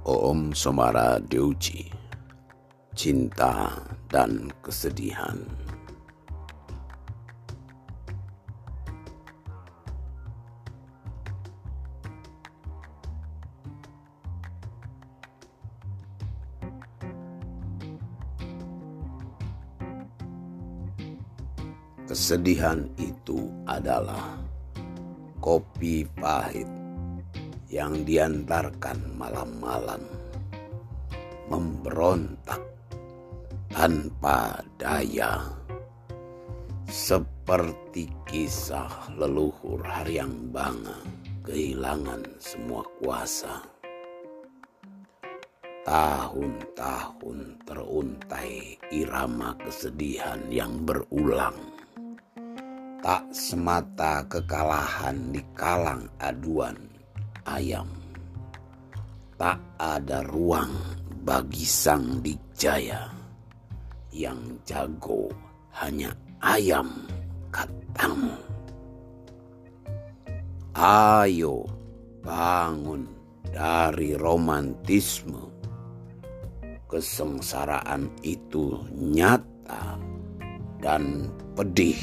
Om Somara Deuci Cinta dan Kesedihan. Kesedihan itu adalah kopi pahit yang diantarkan malam-malam memberontak tanpa daya. Seperti kisah leluhur Haryang Banga kehilangan semua kuasa. Tahun-tahun teruntai irama kesedihan yang berulang. Tak semata kekalahan di kalang aduan ayam. Tak ada ruang bagi sang dijaya yang jago hanya ayam katamu. Ayo bangun dari romantisme. Kesengsaraan itu nyata dan pedih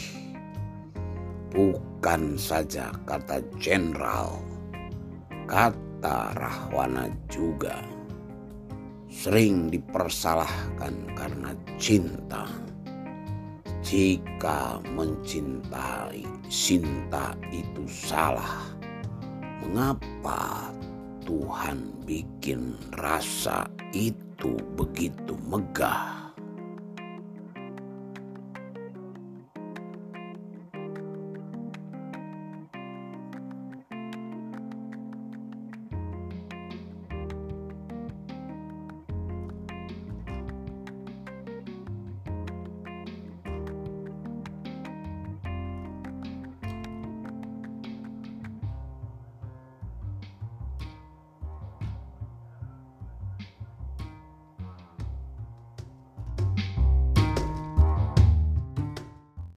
bukan saja kata jenderal, kata Rahwana juga sering dipersalahkan karena cinta. Jika mencintai cinta itu salah, mengapa Tuhan bikin rasa itu begitu megah?